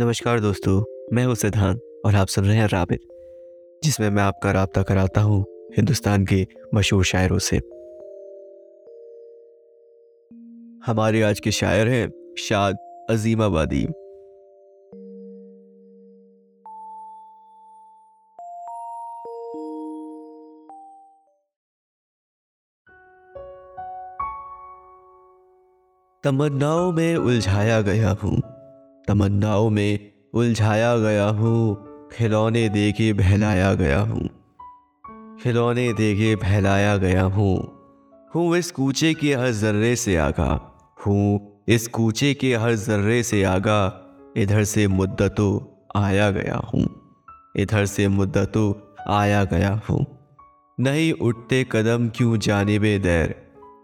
नमस्कार दोस्तों, मैं हूँ सिद्धांत और आप सुन रहे हैं राबित, जिसमें मैं आपका रबता कराता हूँ हिंदुस्तान के मशहूर शायरों से। हमारे आज के शायर हैं शाद अजीमाबादी। तमन्नाओं में उलझाया गया हूँ। तमन्नाओं में उलझाया गया हूँ, खिलौने दे के बहलाया गया हूँ। खिलौने दे के बहलाया गया हूँ। हूँ इस कूचे के हर जर्रे से आगा। हूँ इस कूचे के हर जर्रे से आगा। इधर से मुद्दतों आया गया हूँ। इधर से मुद्दतों आया गया हूँ। नहीं उठते कदम क्यों जानबे दैर?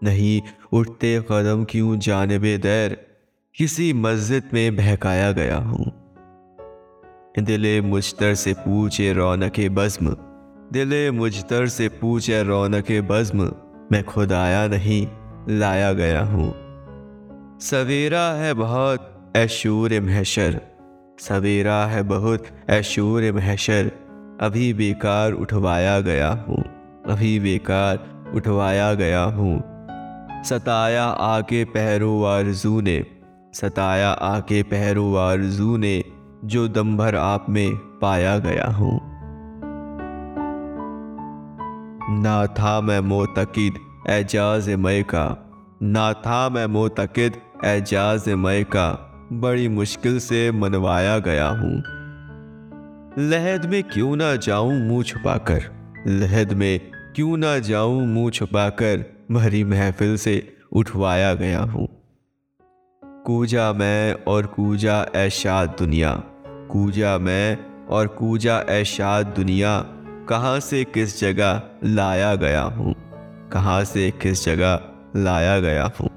नहीं उठते कदम क्यों जानबे दैर? किसी मस्जिद में बहकाया गया हूँ। दिले मुझतर से पूछे रौनक बज़्म। दिले मुझतर से पूछे रौनक बज़्म। मैं खुद आया नहीं, लाया गया हूँ। सवेरा है बहुत, ऐशूर महशर। सवेरा है बहुत, ऐशूर महशर। अभी बेकार उठवाया गया हूँ। अभी बेकार उठवाया गया हूँ। सताया आके पहरू आरज़ू ने। सताया आके पहरू आरज़ू ने, जो दम भर आप में पाया गया हूँ। ना था मैं मोतकिद एजाज मय का ना था मैं मोतकिद एजाज मय का बड़ी मुश्किल से मनवाया गया हूँ। लहद में क्यों ना जाऊँ मुँह छुपाकर? लहद में क्यों ना जाऊँ मुँह छुपाकर? भरी महफिल से उठवाया गया हूँ। कूजा मैं और कूजा ऐशाद दुनिया। कूजा मैं और कूजा ऐशाद दुनिया, कहाँ से किस जगह लाया गया हूँ? कहाँ से किस जगह लाया गया हूँ?